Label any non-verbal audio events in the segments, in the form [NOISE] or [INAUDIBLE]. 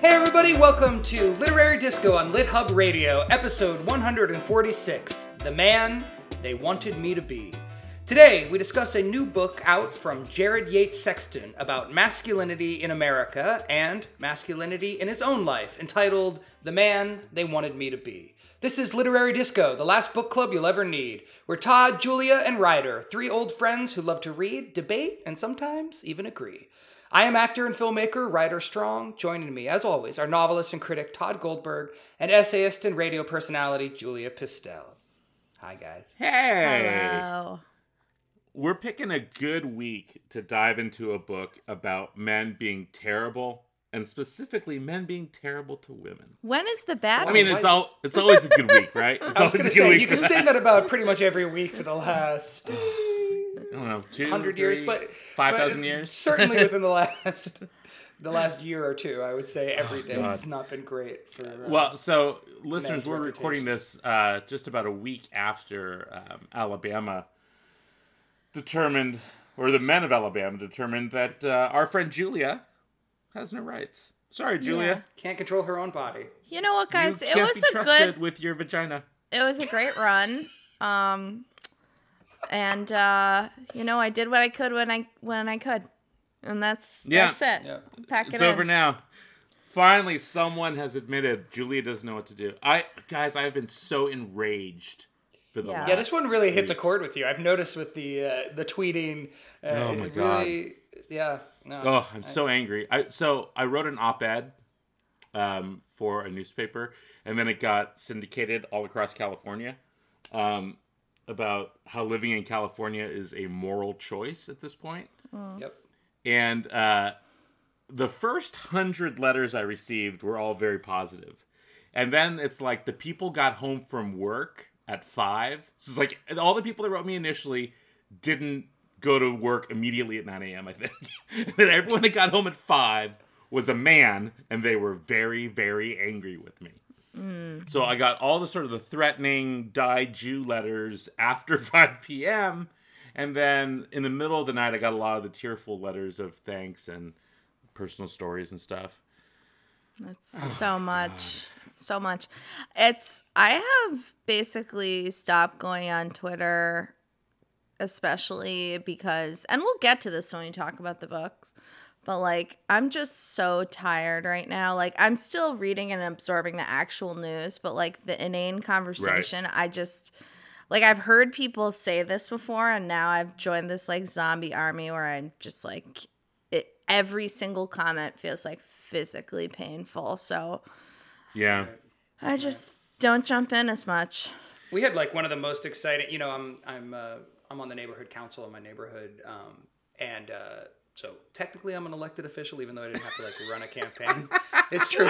Hey, everybody, welcome to Literary Disco on Lit Hub Radio, episode 146 The Man They Wanted Me to Be. Today, we discuss a new book out from Jared Yates Sexton about masculinity in America and masculinity in his own life, entitled The Man They Wanted Me to Be. This is Literary Disco, the last book club you'll ever need. We're Todd, Julia, and Rider, three old friends who love to read, debate, and sometimes even agree. I am actor and filmmaker Rider Strong. Joining me, as always, are novelist and critic Todd Goldberg and essayist and radio personality Julia Pistell. Hi, guys. Hey! Hello. We're picking a good week to dive into a book about men being terrible, and specifically men being terrible to women. When is the bad? I mean, one? it's all it's always a good week, right? [LAUGHS] It's I was always going a to good say, week you for can say that about pretty much every week for the last [LAUGHS] I don't know, two, hundred years, but five thousand years. Certainly [LAUGHS] within the last the last year or two, I would say every day God. has not been great for. Uh, Well, so listeners, we're recording this uh, just about a week after um, Alabama determined, or the men of Alabama determined that uh, our friend Julia has no rights. Sorry, Julia. can't control her own body. you know what, guys? you It can't was be a trusted good. with your vagina. It was a great run. Um, and uh, you know, I did what I could when I when I could, and that's Yeah. that's it. Yeah. Pack it It's in. over now. Finally, someone has admitted Julia doesn't know what to do. I guys, I have been so enraged for the Yeah. last Yeah, this one really hits a chord with you. I've noticed with the uh, the tweeting. Uh, Oh my God. Really, yeah. No. Oh, I'm so angry. I so I wrote an op-ed um, for a newspaper, and then it got syndicated all across California um, about how living in California is a moral choice at this point. Yep. And uh, the first hundred letters I received were all very positive. And then it's like the people got home from work at five. So it's like all the people that wrote me initially didn't go to work immediately at 9 a.m., I think. [LAUGHS] and then everyone that got home at five was a man, and they were very, very angry with me. Mm. So I got all the sort of the threatening die Jew letters after [LAUGHS] 5 p.m. And then in the middle of the night, I got a lot of the tearful letters of thanks and personal stories and stuff. [SIGHS] Oh, it's so much. So much. It's I have basically stopped going on Twitter especially because and we'll get to this when we talk about the books. But like I'm just so tired right now. Like I'm still reading and absorbing the actual news, but like the inane conversation, I just like I've heard people say this before and now I've joined this like zombie army where I'm just like it every single comment feels like physically painful. So Yeah. I just don't jump in as much. We had like one of the most exciting. You know, I'm I'm uh, I'm on the neighborhood council in my neighborhood, um, and uh, so technically I'm an elected official, even though I didn't have to like run a campaign. [LAUGHS] it's true.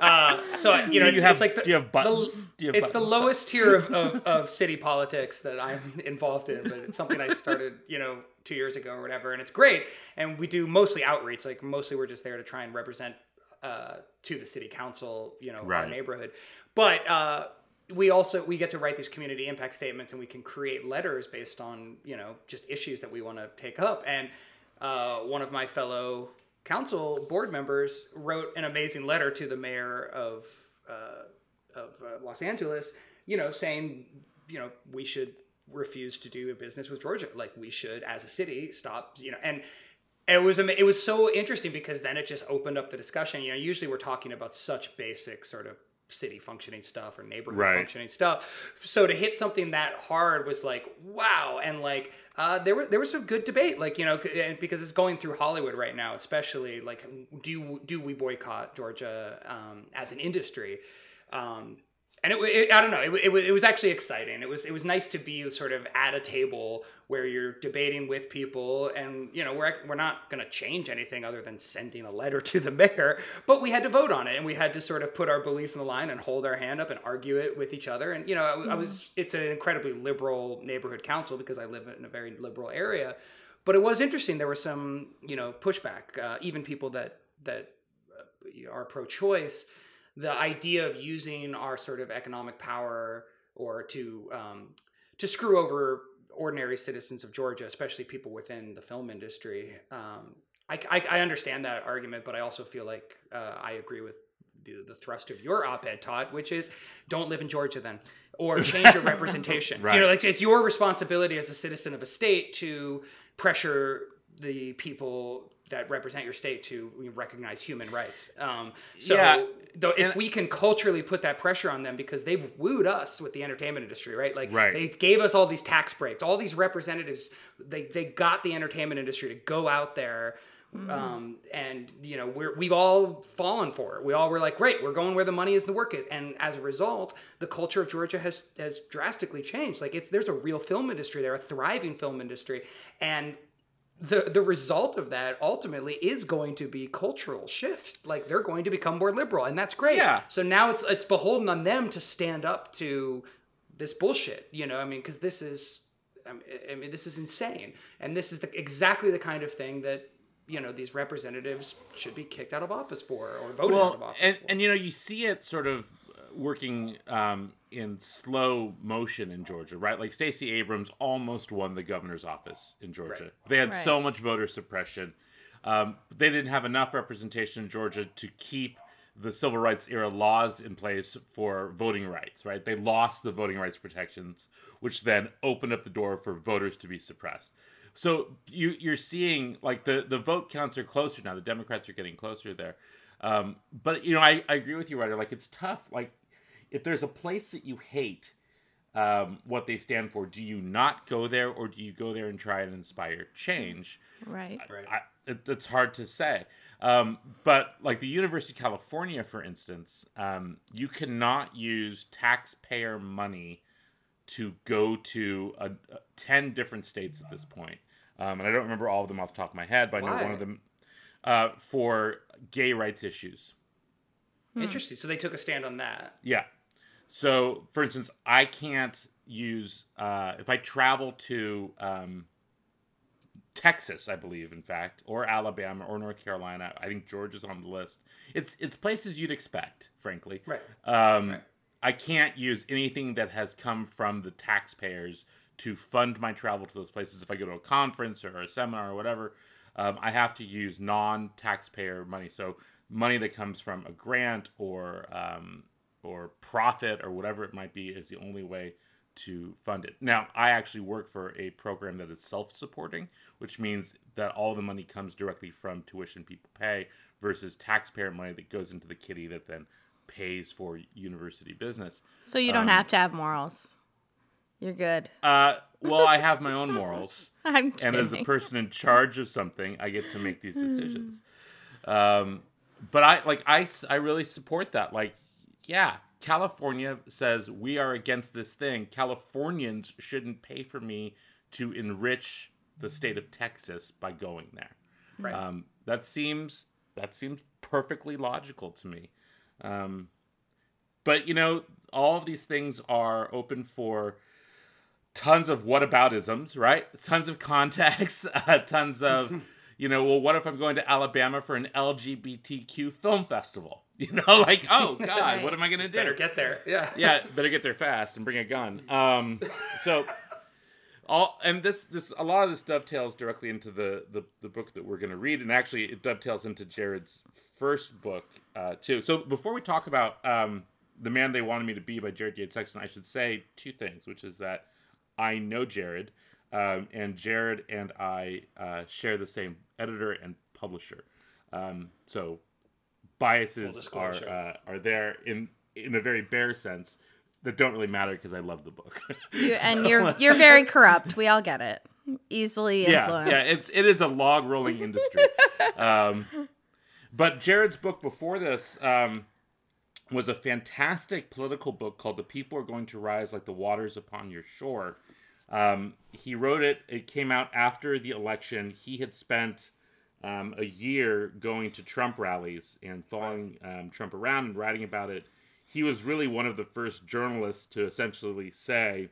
Uh, so you know, Do it's, you have- it's like the, do you have the- buttons? Do you have it's the buttons? lowest tier of, of, of city politics that I'm involved in, but it's something I started, you know, two years ago or whatever, and it's great. And we do mostly outreach, like mostly we're just there to try and represent uh, to the city council, you know, our neighborhood. But uh, we also we get to write these community impact statements, and we can create letters based on you know just issues that we want to take up. And uh, one of my fellow council board members wrote an amazing letter to the mayor of uh, of uh, Los Angeles, you know, saying you know we should refuse to do a business with Georgia, like we should as a city stop, you know, and it was it was so interesting because then it just opened up the discussion. You know, usually we're talking about such basic sort of city functioning stuff or neighborhood Right. functioning stuff. So to hit something that hard was like wow, and like uh, there were there was some good debate, like you know, because it's going through Hollywood right now, especially like do do we boycott Georgia um, as an industry? Um, and it, it, I don't know. It, it, it was actually exciting. It was it was nice to be sort of at a table where you're debating with people, and you know we're we're not going to change anything other than sending a letter [LAUGHS] to the mayor. But we had to vote on it, and we had to sort of put our beliefs in the line and hold our hand up and argue it with each other. And you know, I, I was it's an incredibly liberal neighborhood council because I live in a very liberal area. But it was interesting. There was some you know pushback, uh, even people that that uh, are pro-choice the idea of using our sort of economic power or to um, to screw over ordinary citizens of Georgia, especially people within the film industry. Um, I, I, I understand that argument, but I also feel like uh, I agree with the, the thrust of your op-ed, Todd, which is don't live in Georgia then, or [LAUGHS] change your representation. Right. You know, like it's your responsibility as a citizen of a state to pressure the people that represent your state to recognize human rights. Um, so, Yeah, though, if and- we can culturally put that pressure on them because they've wooed us with the entertainment industry, right? Like Right. they gave us all these tax breaks, all these representatives. They they got the entertainment industry to go out there. Um, and you know we're we've all fallen for it. We all were like, great, we're going where the money is, the work is, and as a result, the culture of Georgia has has drastically changed. Like it's there's a real film industry there, a thriving film industry, and the the result of that ultimately is going to be cultural shift. Like they're going to become more liberal, and that's great. Yeah. So now it's it's beholden on them to stand up to this bullshit. You know, I mean, because this is, I mean, I mean, this is insane, and this is the, exactly the kind of thing that you know these representatives should be kicked out of office for or voted out of office and, for. and you know, you see it sort of working um, in slow motion in Georgia, right? Like Stacey Abrams almost won the governor's office in Georgia. Right. They had Right. so much voter suppression. Um, they didn't have enough representation in Georgia to keep the civil rights era laws in place for voting rights, right? They lost the voting rights protections, which then opened up the door for voters to be suppressed. So you you're seeing like the the vote counts are closer now. The Democrats are getting closer there. Um, but you know, I, I agree with you, Rider. Like it's tough. Like if there's a place that you hate um, what they stand for, do you not go there, or do you go there and try and inspire change? Right. Right. I, it, it's hard to say. Um, but like the University of California, for instance, um, you cannot use taxpayer money to go to a, a- 10 different states at this point. Um, and I don't remember all of them off the top of my head, but I know one of them uh, for gay rights issues. Interesting. So they took a stand on that. Yeah. So, for instance, I can't use uh, if I travel to um, Texas, I believe, in fact, or Alabama or North Carolina. I think Georgia's on the list. It's it's places you'd expect, frankly. Right. Um, Right. I can't use anything that has come from the taxpayers to fund my travel to those places. If I go to a conference or a seminar or whatever, um, I have to use non-taxpayer money. So money that comes from a grant or um, or profit or whatever it might be is the only way to fund it. Now, I actually work for a program that is self-supporting, which means that all the money comes directly from tuition people pay versus taxpayer money that goes into the kitty that then pays for university business. So you don't have to have morals. You're good. Uh, well, I have my own morals, [LAUGHS] I'm kidding. and as a person in charge of something, I get to make these decisions. Um, but I like I, I really support that. Like, yeah, California says we are against this thing. Californians shouldn't pay for me to enrich the state of Texas by going there. Right. Um, that seems that seems perfectly logical to me. Um, but you know, all of these things are open for tons of whataboutisms, right? Tons of context, [LAUGHS] uh, tons of, [LAUGHS] you know, well, what if I'm going to Alabama for an LGBTQ film festival? [LAUGHS] You know, like, oh [LAUGHS] God, Right. what am I gonna do? Better get there. Yeah. yeah, [LAUGHS] better get there fast and bring a gun. Um, so all and this this a lot of this dovetails directly into the the, the book that we're going to read, and actually it dovetails into Jared's first book uh, too. So before we talk about um, the man they wanted me to be by Jared Yates Sexton, I should say two things, which is that I know Jared, um, and Jared and I uh, share the same editor and publisher. Um, so biases are uh, are there in in a very bare sense that don't really matter because I love the book. You, [LAUGHS] and you're [LAUGHS] you're very corrupt. We all get it. Easily yeah, influenced. yeah, it's it is a log rolling industry. [LAUGHS] um, but Jared's book before this um, was a fantastic political book called "The People Are Going to Rise Like the Waters Upon Your Shore." Um, he wrote it. It came out after the election. He had spent um, a year going to Trump rallies and following um, Trump around and writing about it. He was really one of the first journalists to essentially say,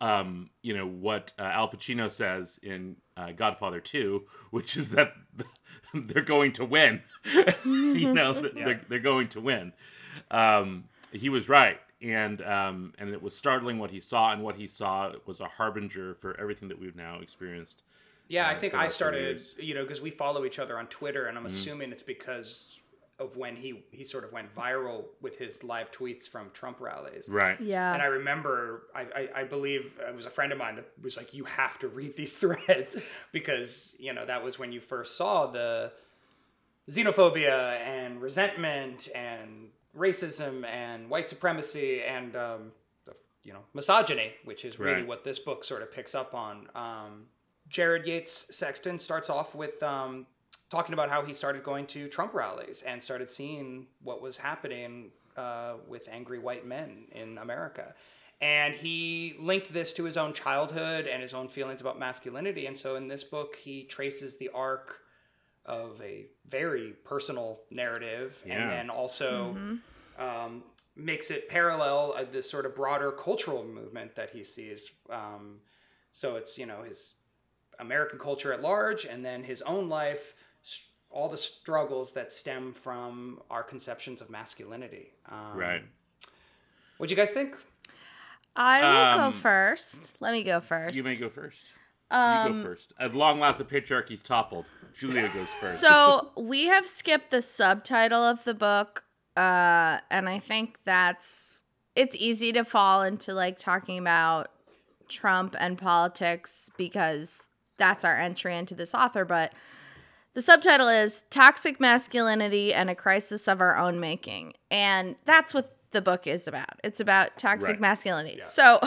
um, you know, what uh, Al Pacino says in uh, Godfather 2, which is that [LAUGHS] they're going to win. [LAUGHS] you know, [LAUGHS] that they're, they're going to win. Um, he was right. And um, and it was startling what he saw, and what he saw was a harbinger for everything that we've now experienced Yeah, I uh, think I started, you know, because we follow each other on Twitter, Mm-hmm. and I'm assuming it's because of when he he sort of went viral with his live tweets from Trump rallies. Right. Yeah. And I remember, I, I, I believe it was a friend of mine that was like, you have to read these [LAUGHS] threads because, you know, that was when you first saw the xenophobia and resentment and racism and white supremacy and, um, you know, misogyny, which is really Right. what this book sort of picks up on. Um, Jared Yates Sexton starts off with um, talking about how he started going to Trump rallies and started seeing what was happening uh, with angry white men in America. And he linked this to his own childhood and his own feelings about masculinity. And so in this book, he traces the arc of a very personal narrative Yeah. and then also um, makes it parallel uh, this sort of broader cultural movement that he sees. Um, so it's, you know, his American culture at large and then his own life, s- all the struggles that stem from our conceptions of masculinity. Um, Right. What'd you guys think? I will go Um, first. Let me go first. You may go first. Um, you go first. At long last, the patriarchy's toppled. Julia goes [LAUGHS] first. So we have skipped the subtitle of the book, uh, and I think that's it's easy to fall into like talking about Trump and politics because that's our entry into this author, but the subtitle is Toxic Masculinity and a Crisis of Our Own Making. And that's what the book is about. It's about toxic Right. masculinity. So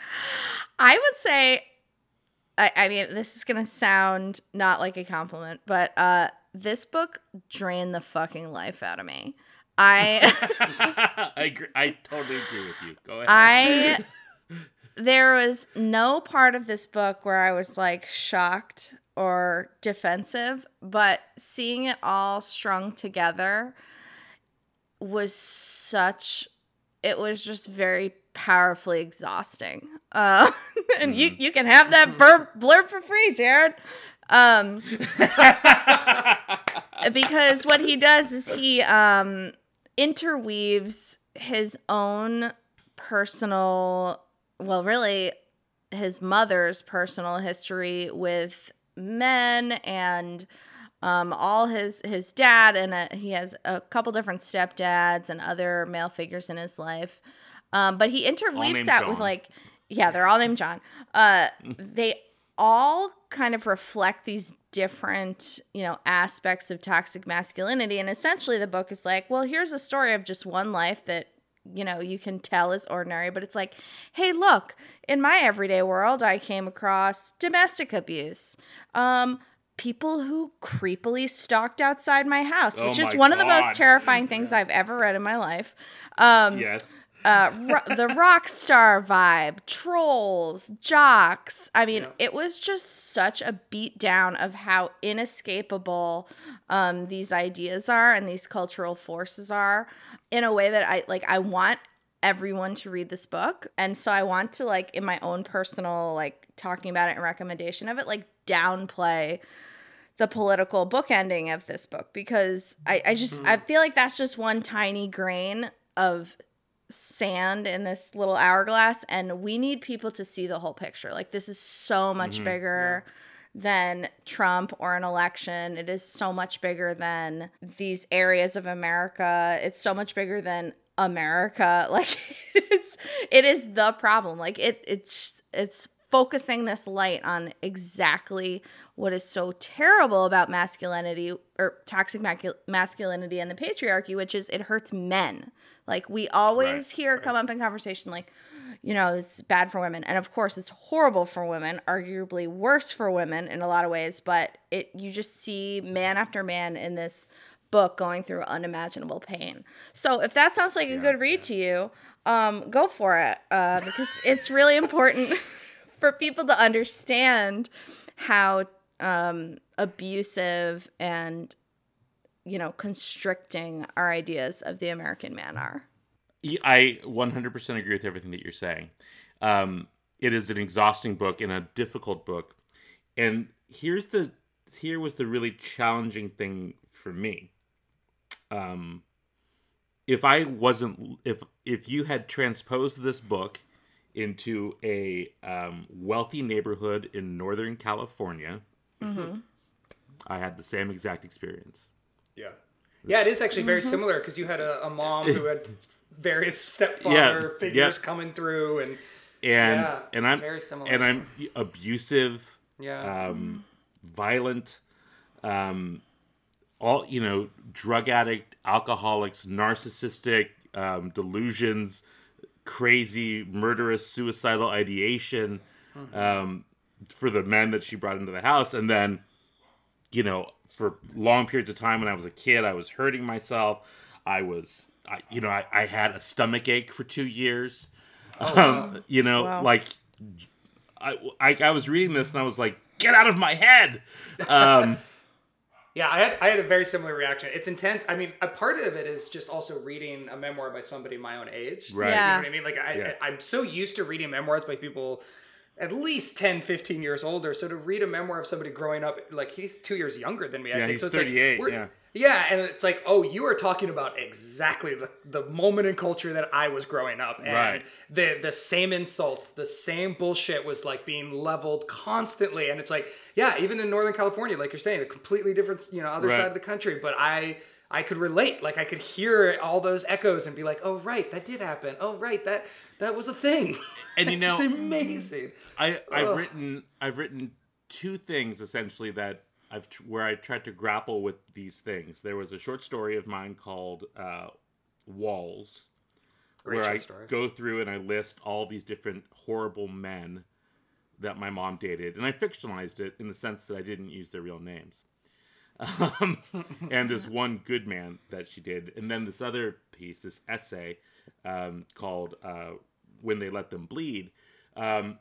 [LAUGHS] I would say I, I mean, this is gonna sound not like a compliment, but uh, this book drained the fucking life out of me. I [LAUGHS] I agree, I totally agree with you. Go ahead. I [LAUGHS] there was no part of this book where I was like shocked or defensive, but seeing it all strung together was such it was just very powerfully exhausting. Uh, [LAUGHS] and you you can have that blurb, [LAUGHS] blurb for free, Jared. Um, [LAUGHS] because what he does is he um, interweaves his own personal, well, really his mother's personal history with men and um, all his his dad and a, he has a couple different stepdads and other male figures in his life. Um, but he interweaves that with like, yeah, they're all named John. Uh, they all kind of reflect these different, you know, aspects of toxic masculinity. And essentially, the book is like, well, here's a story of just one life that you know you can tell is ordinary but it's like hey look in my everyday world i came across domestic abuse um people who creepily stalked outside my house Oh which is my one of the most terrifying things i've ever read in my life um yes. Uh, ro- the rock star vibe, trolls, jocks. I mean, Yeah. it was just such a beat down of how inescapable um, these ideas are and these cultural forces are in a way that I like. I want everyone to read this book, and so I want to like in my own personal like talking about it and recommendation of it, like downplay the political bookending of this book because I, I just I feel like that's just one tiny grain of sand in this little hourglass and we need people to see the whole picture. Like this is so much mm-hmm. bigger than Trump or an election. It is so much bigger than these areas of America. It's so much bigger than America. [LAUGHS] Like it's it is the problem. Like it it's it's focusing this light on exactly what is so terrible about masculinity or toxic masculinity and the patriarchy, which is it hurts men. Like we always Right, hear come up in conversation, like, you know, it's bad for women. And of course, it's horrible for women, arguably worse for women in a lot of ways. But it, you just see man after man in this book going through unimaginable pain. So if that sounds like a good read to you, um, go for it uh, because it's really important [LAUGHS] for people to understand how um, abusive and you know constricting our ideas of the American man are. I 100% agree with everything that you're saying. Um, it is an exhausting book and a difficult book. And here's the here was the really challenging thing for me. Um, if I wasn't if if you had transposed this book into a um, wealthy neighborhood in Northern California, I had the same exact experience. Yeah. Yeah, it is actually very similar because you had a, a mom who had various stepfather Yeah, figures yeah. coming through, and And Yeah, and I'm very similar. and I'm abusive, yeah, um, violent, um, all you know, drug addict, alcoholics, narcissistic, um, delusions, crazy, murderous, suicidal ideation um, for the men that she brought into the house, and then, you know, for long periods of time when I was a kid, I was hurting myself. I was, I, you know, I, I had a stomach ache for two years. um, you know, Wow. like I, I, I was reading this and I was like, get out of my head. Um, [LAUGHS] yeah. I had I had a very similar reaction. It's intense. I mean, a part of it is just also reading a memoir by somebody my own age. Right. You know what I mean? Like I, Yeah. I I'm so used to reading memoirs by people. At least 10, 15 years older. So to read a memoir of somebody growing up, like he's two years younger than me, I Yeah, think. he's so it's 38, Like, yeah. Yeah, and it's like, oh, you are talking about exactly the, the moment in culture that I was growing up. And Right. the the same insults, the same bullshit was like being leveled constantly. And it's like, yeah, even in Northern California, like you're saying, a completely different, you know, other Right. side of the country. But I I could relate. Like I could hear all those echoes and be like, oh right, that did happen. Oh right, that that was a thing. And you [LAUGHS] know, it's amazing. I, I've Ugh. written I've written two things essentially that I've tr- where I tried to grapple with these things. There was a short story of mine called uh, Walls, Great where I story. go through and I list all these different horrible men that my mom dated, and I fictionalized it in the sense that I didn't use their real names. Um, and this one good man that she did, and then this other piece, this essay um, called uh, "When They Let Them Bleed." Um,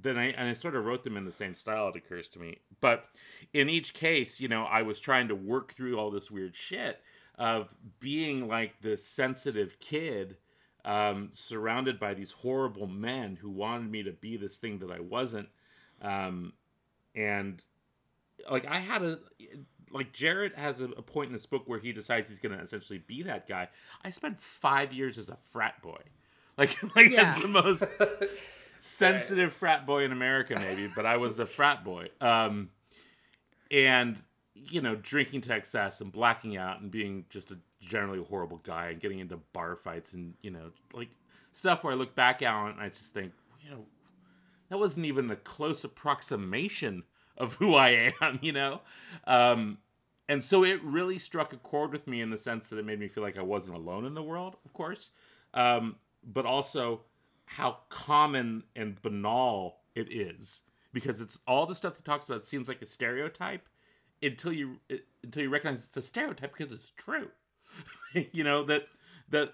then I and I sort of wrote them in the same style. It occurs to me, but in each case, you know, I was trying to work through all this weird shit of being like this sensitive kid um, surrounded by these horrible men who wanted me to be this thing that I wasn't. Um, and like I had a like Jared has a, a point in this book where he decides he's going to essentially be that guy. I spent five years as a frat boy, [LAUGHS] like like Yeah. as the most [LAUGHS] sensitive frat boy in America, maybe. But I was a frat boy, um, and you know, drinking to excess and blacking out and being just a generally horrible guy and getting into bar fights and you know, like stuff where I look back on and I just think, you know, that wasn't even a close approximation of who I am, [LAUGHS] you know? Um, and so it really struck a chord with me in the sense that it made me feel like I wasn't alone in the world, of course, um, but also how common and banal it is because it's all the stuff he talks about seems like a stereotype until you until you recognize it's a stereotype because it's true. [LAUGHS] you know that that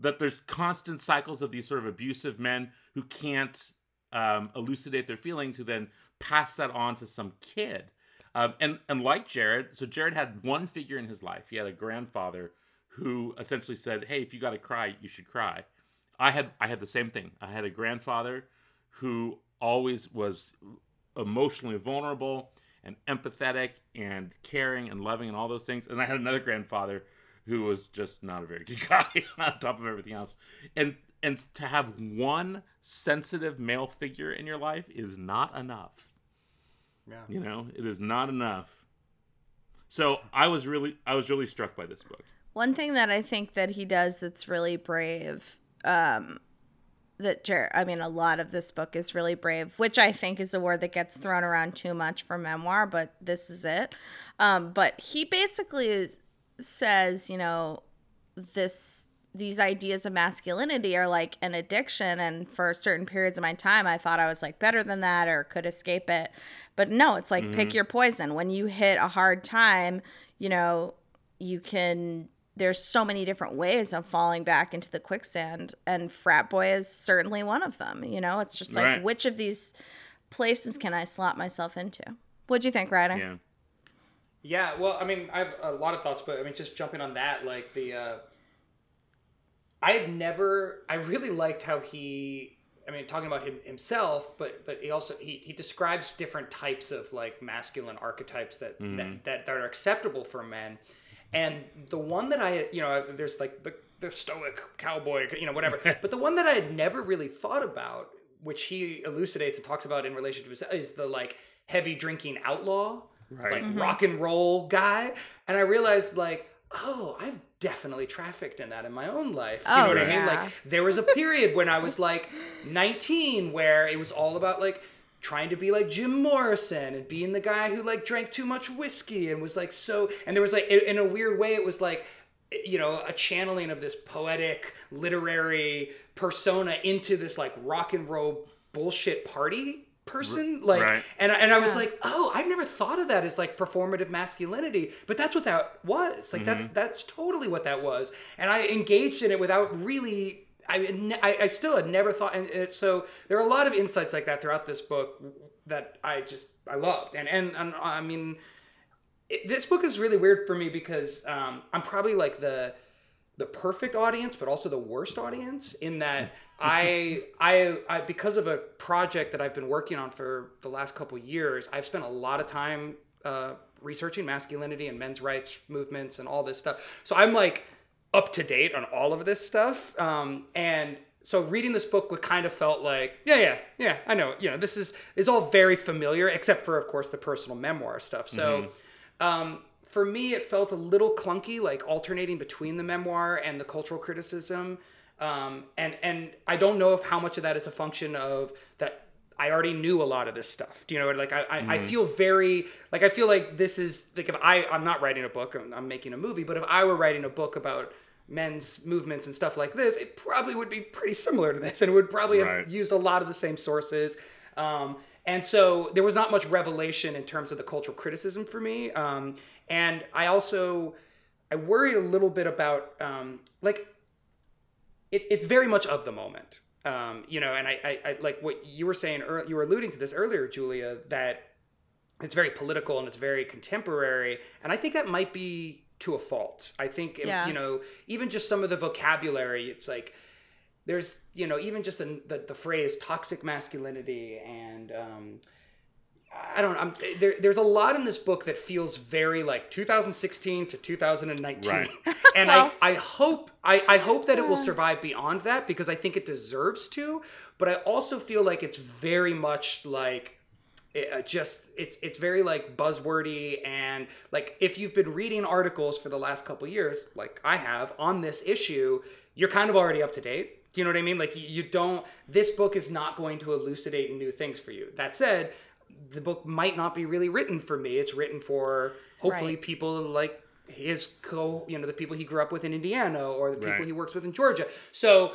that there's constant cycles of these sort of abusive men who can't um, elucidate their feelings, who then pass that on to some kid. Um, and and like Jared, so Jared had one figure in his life. He had a grandfather who essentially said, "Hey, if you got to cry, you should cry." I had I had the same thing. I had a grandfather who always was emotionally vulnerable and empathetic and caring and loving and all those things. And I had another grandfather who was just not a very good [LAUGHS] guy on top of everything else. And and to have one sensitive male figure in your life is not enough. Yeah. You know, it is not enough. So I was really I was really struck by this book. One thing that I think that he does that's really brave, um, that Jer- I mean, a lot of this book is really brave, which I think is a word that gets thrown around too much for memoir, but this is it. Um, but he basically is, says, you know, this these ideas of masculinity are like an addiction and for certain periods of my time i thought i was like better than that or could escape it. But no it's like pick your poison. When you hit a hard time you know you can there's so many different ways of falling back into the quicksand and frat boy is certainly one of them you know? It's just like Right. which of these places can i slot myself into? What do you think rider? Yeah. Yeah, well, I mean, I have a lot of thoughts, but I mean, just jumping on that, like the, uh, I've never, I really liked how he, I mean, talking about him himself, but but he also he he describes different types of like masculine archetypes that mm-hmm. that, that that are acceptable for men, and the one that I, you know, there's like the the stoic cowboy, you know, whatever, [LAUGHS] but the one that I had never really thought about, which he elucidates and talks about in relation to his, is the like heavy drinking outlaw, Right. like mm-hmm. rock and roll guy, and I realized like, oh, I've definitely trafficked in that in my own life. You oh, know Oh, what I mean? Like there was a period when I was like 19 where it was all about like trying to be like Jim Morrison and being the guy who like drank too much whiskey and was like so and there was like in a weird way it was like you know a channeling of this poetic literary persona into this like rock and roll bullshit party person like right. and I, and I was Yeah. like oh I've never thought of that as like performative masculinity but that's what that was. Like that's that's totally what that was. And I engaged in it without really I, ne- I, I still had never thought, and it, so there are a lot of insights like that throughout this book that I just I loved, and and, and I mean, it, this book is really weird for me because um, I'm probably like the the perfect audience, but also the worst audience in that I, I I because of a project that I've been working on for the last couple years, I've spent a lot of time uh, researching masculinity and men's rights movements and all this stuff. So I'm like up to date on all of this stuff. Um, and so reading this book would kind of felt like, yeah, yeah, yeah, I know. You know, this is is all very familiar, except for of course the personal memoir stuff. So um, for me, it felt a little clunky, like alternating between the memoir and the cultural criticism. Um, and and I don't know if how much of that is a function of that I already knew a lot of this stuff. Do you know? Like I, I, I feel very like I feel like this is like if I I'm not writing a book, I'm, I'm making a movie, but if I were writing a book about men's movements and stuff like this, it probably would be pretty similar to this, and it would probably have used a lot of the same sources. Um, and so there was not much revelation in terms of the cultural criticism for me. Um, and I also I worried a little bit about um, like it, it's very much of the moment. Um, you know, and I, I, I like what you were saying. ear- You were alluding to this earlier, Julia, that it's very political and it's very contemporary, and I think that might be to a fault. I think Yeah. you know, even just some of the vocabulary, it's like there's you know even just the the, the phrase toxic masculinity and um, I don't. I'm there. There's a lot in this book that feels very like 2016 to 2019, Right. [LAUGHS] and Well- I, I hope I, I hope that it will survive beyond that because I think it deserves to. But I also feel like it's very much like it, uh, just it's it's very like buzzwordy and like if you've been reading articles for the last couple years, like I have on this issue, you're kind of already up to date. Do you know what I mean? Like you, you don't. This book is not going to elucidate new things for you. That said, the book might not be really written for me. It's written for hopefully Right. people like his co, you know, the people he grew up with in Indiana or the people Right. he works with in Georgia. So,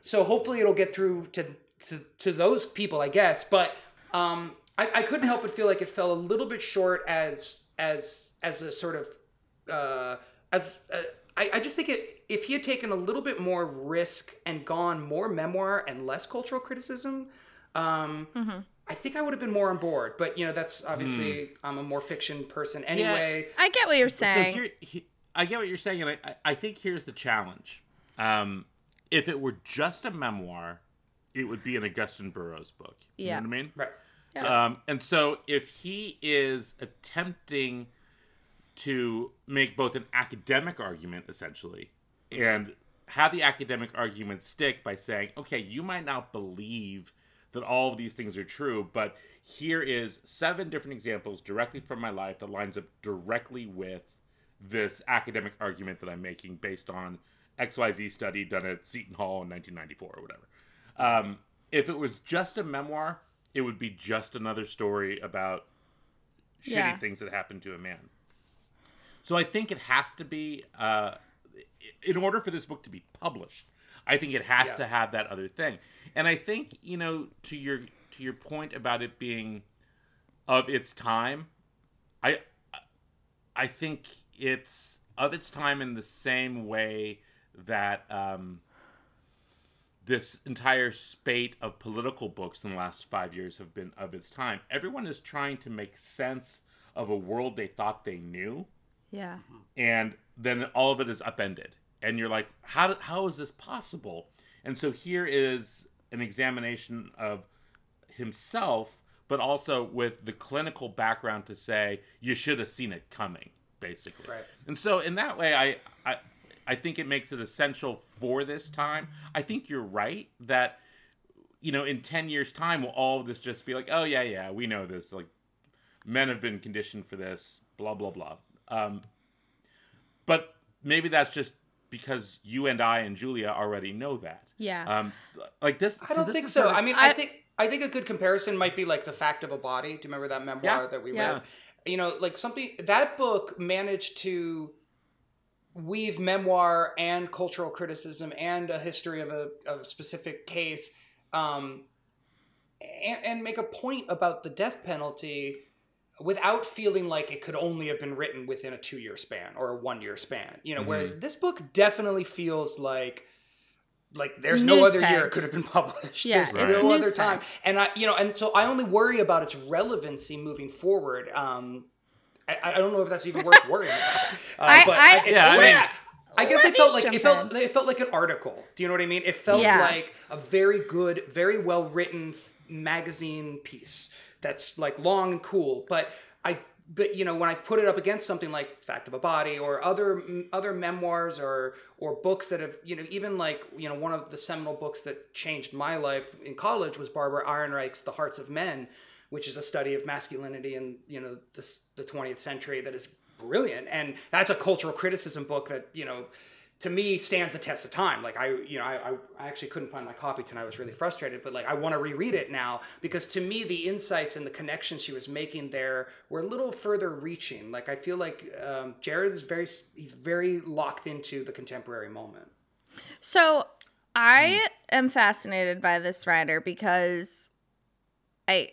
so hopefully it'll get through to to, to those people, I guess. But um, I, I couldn't help but feel like it fell a little bit short as as as a sort of uh, as uh, I, I just think it if he had taken a little bit more risk and gone more memoir and less cultural criticism. Um, I think I would have been more on board, but you know that's obviously I'm a more fiction person anyway. I get what you're So saying. here, he, I get what you're saying, and I, I- I think here's the challenge. Um, if it were just a memoir, it would be an Augusten Burroughs book. You Yeah. know what I mean? Right. Yeah. Um, and so if he is attempting to make both an academic argument, essentially, and have the academic argument stick by saying, okay, you might not believe that all of these things are true, but here is seven different examples directly from my life that lines up directly with this academic argument that I'm making based on XYZ study done at Seton Hall in 1994 or whatever. Um, if it was just a memoir, it would be just another story about shitty Yeah. things that happened to a man. So I think it has to be, uh, in order for this book to be published, I think it has Yeah. to have that other thing. And I think you know to your to your point about it being of its time, I I think it's of its time in the same way that um, this entire spate of political books in the last five years have been of its time. Everyone is trying to make sense of a world they thought they knew, yeah. and then all of it is upended. And you're like, how, how is this possible? And so here is an examination of himself, but also with the clinical background to say, you should have seen it coming, basically. Right. And so in that way, I, I I think it makes it essential for this time. I think you're right that you know in 10 years time will all of this just be like oh yeah yeah we know this like men have been conditioned for this, blah blah blah. Um, but maybe that's just because you and I and Julia already know that. Yeah. Um, like this. I don't this think is so. sort of- I mean, I, I- think I think a good comparison might be like the fact of a body. Do you remember that memoir Yeah, that we yeah. read? You know, like something that book managed to weave memoir and cultural criticism and a history of a, of a specific case, um, and, and make a point about the death penalty without feeling like it could only have been written within a two year span or a one year span. You know, whereas this book definitely feels like like there's no other year it could have been published. Yeah, there's it's no other time. newspegged. And I, you know, and so I only worry about its relevancy moving forward. Um, I, I don't know if that's even worth worrying about. [LAUGHS] Uh, I- but I- it- Yeah, I yeah, mean- I guess Let it felt like it felt in. it felt like an article. Do you know what I mean? It felt Yeah. like a very good, very well written magazine piece that's like long and cool. But I, but you know, when I put it up against something like Fact of a Body or other mm, other memoirs or or books that have you know even like you know one of the seminal books that changed my life in college was Barbara Ehrenreich's The Hearts of Men, which is a study of masculinity in you know the the 20th century that is brilliant and that's a cultural criticism book that you know to me stands the test of time. Like i you know I, I actually couldn't find my copy tonight. I was really frustrated but like i want to reread it now because to me the insights and the connections she was making there were a little further reaching. Like i feel like um, jared is very he's very locked into the contemporary moment. So I am fascinated by this writer because I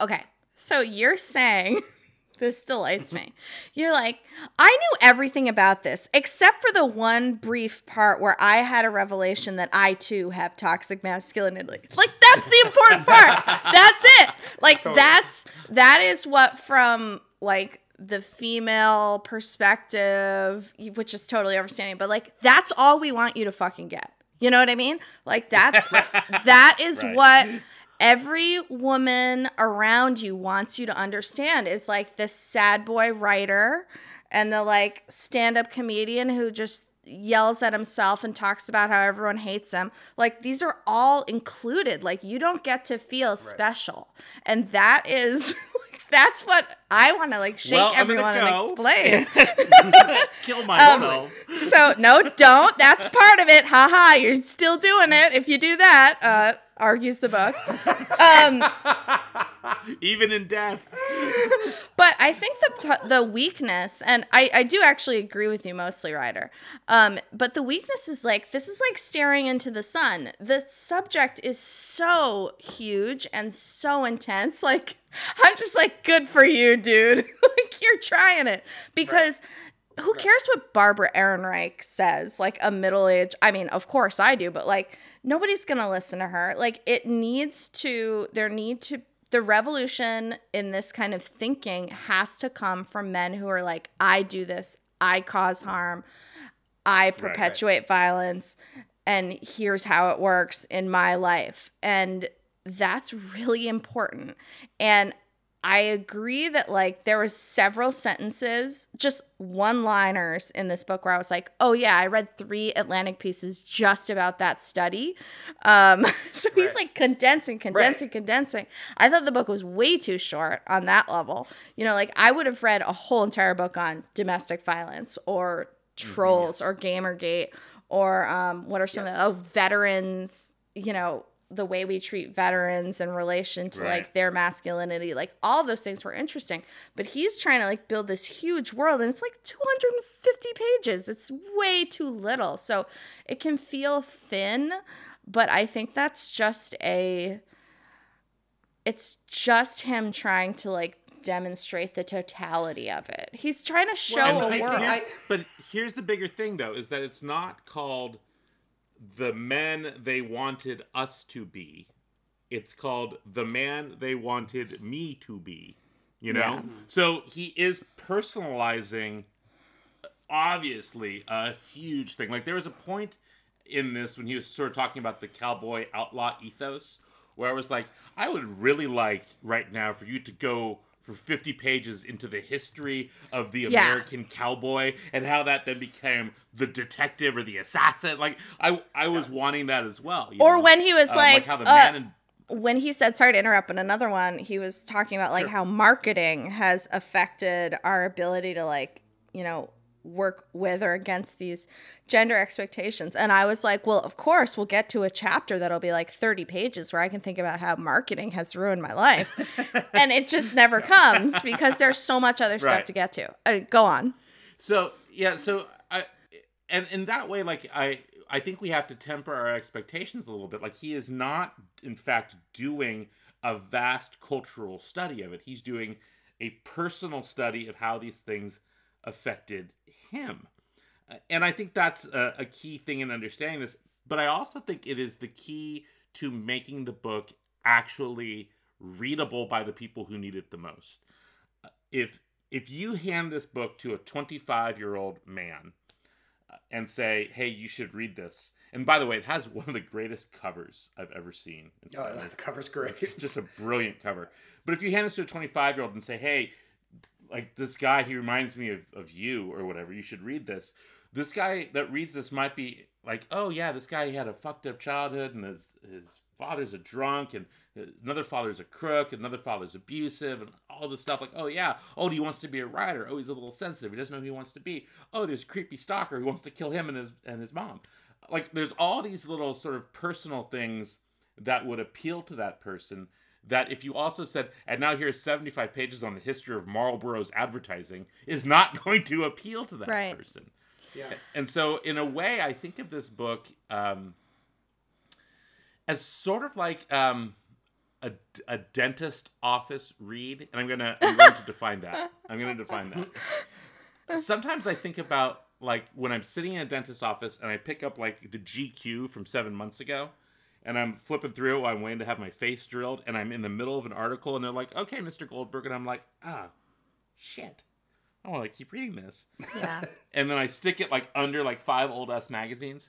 okay. So you're saying [LAUGHS] this delights me. You're like, I knew everything about this except for the one brief part where I had a revelation that I too have toxic masculinity. Like that's the important part. That's it. Like that's that is what from like the female perspective, which is totally understanding, but like that's all we want you to fucking get. You know what I mean? Like that's [LAUGHS] that is Right. what every woman around you wants you to understand is like the sad boy writer and the like stand-up comedian who just yells at himself and talks about how everyone hates him like these are all included like you don't get to feel special and that is [LAUGHS] that's what i want to like shake Well, everyone and explain [LAUGHS] kill [LAUGHS] myself. so no, don't. That's part of it. Haha, ha, you're still doing it. If you do that, uh, argues the book. Um, Even in death. but I think the the weakness, and I I do actually agree with you mostly, Rider. Um, but the weakness is like this is like staring into the sun. The subject is so huge and so intense. [LAUGHS] Like I'm just like, good for you, dude. [LAUGHS] like you're trying it because. Who cares what Barbara Ehrenreich says? Like a middle age. I mean, of course I do, but like nobody's gonna listen to her. Like it needs to. There need to. The revolution in this kind of thinking has to come from men who are like, I do this. I cause harm. I perpetuate violence, and here's how it works in my life. And that's really important. And I agree that like there was several sentences, just one-liners in this book where I was like, "Oh yeah, I read three Atlantic pieces just about that study." Um, [LAUGHS] so he's like condensing, condensing, condensing. I thought the book was way too short on that level. You know, like I would have read a whole entire book on domestic violence or trolls or Gamergate or um, what are some Yes. of oh veterans? You know, the way we treat veterans in relation to Right. like their masculinity like all those things were interesting. But he's trying to like build this huge world and it's like 250 pages. It's way too little. So it can feel thin but i think that's just a it's just him trying to like demonstrate the totality of it. He's trying to show Well, a I world. I- But here's the bigger thing, though, is that it's not called the men they wanted us to be. It's called the man they wanted me to be. You know? Yeah. So he is personalizing, obviously, a huge thing. Like, there was a point in this when he was sort of talking about the cowboy outlaw ethos, where I was like, I would really like right now for you to go for 50 pages into the history of the Yeah. American cowboy and how that then became the detective or the assassin. Like I I was wanting that as well. you Or know? when he was Um, like, how the uh, man in when he said sorry to interrupt but another one he was talking about like Sure. how marketing has affected our ability to like you know work with or against these gender expectations. And i was like well of course we'll get to a chapter that'll be like 30 pages where i can think about how marketing has ruined my life. [LAUGHS] And it just never comes because there's so much other stuff to get to. Uh, go on. So yeah, so I and in that way, like I I think we have to temper our expectations a little bit. Like he is not, in fact, doing a vast cultural study of it. He's doing a personal study of how these things affected him. Uh, And I think that's a, a key thing in understanding this. But I also think it is the key to making the book actually readable by the people who need it the most. Uh, If if you hand this book to a 25 year old man uh, and say, "Hey, you should read this," and by the way, it has one of the greatest covers I've ever seen. Oh, the cover's great. [LAUGHS] just a brilliant cover. But if you hand this to a 25 year old and say, hey, like this guy, he reminds me of, of you or whatever, you should read this. This guy that reads this might be like, oh yeah, this guy had a fucked up childhood and his, his father's a drunk and uh, another father's a crook, another father's abusive and all this stuff. Like, oh yeah, oh, he wants to be a writer. Oh, he's a little sensitive. He doesn't know who he wants to be. Oh, there's a creepy stalker who wants to kill him and his, and his mom. Like, there's all these little sort of personal things that would appeal to that person that if you also said and now here's 75 pages on the history of marlboro's advertising is not [LAUGHS] going to appeal to that Right. person Yeah. and so in a way i think of this book um, as sort of like um, a, a dentist office read and i'm gonna i'm going to [LAUGHS] define that i'm gonna define that [LAUGHS] sometimes i think about like when i'm sitting in a dentist office and i pick up like the gq from seven months ago and i'm flipping through while i'm waiting to have my face drilled and i'm in the middle of an article and they're like okay mr goldberg and i'm like ah shit i want to keep reading this yeah [LAUGHS] and then I stick it like under like five old us magazines.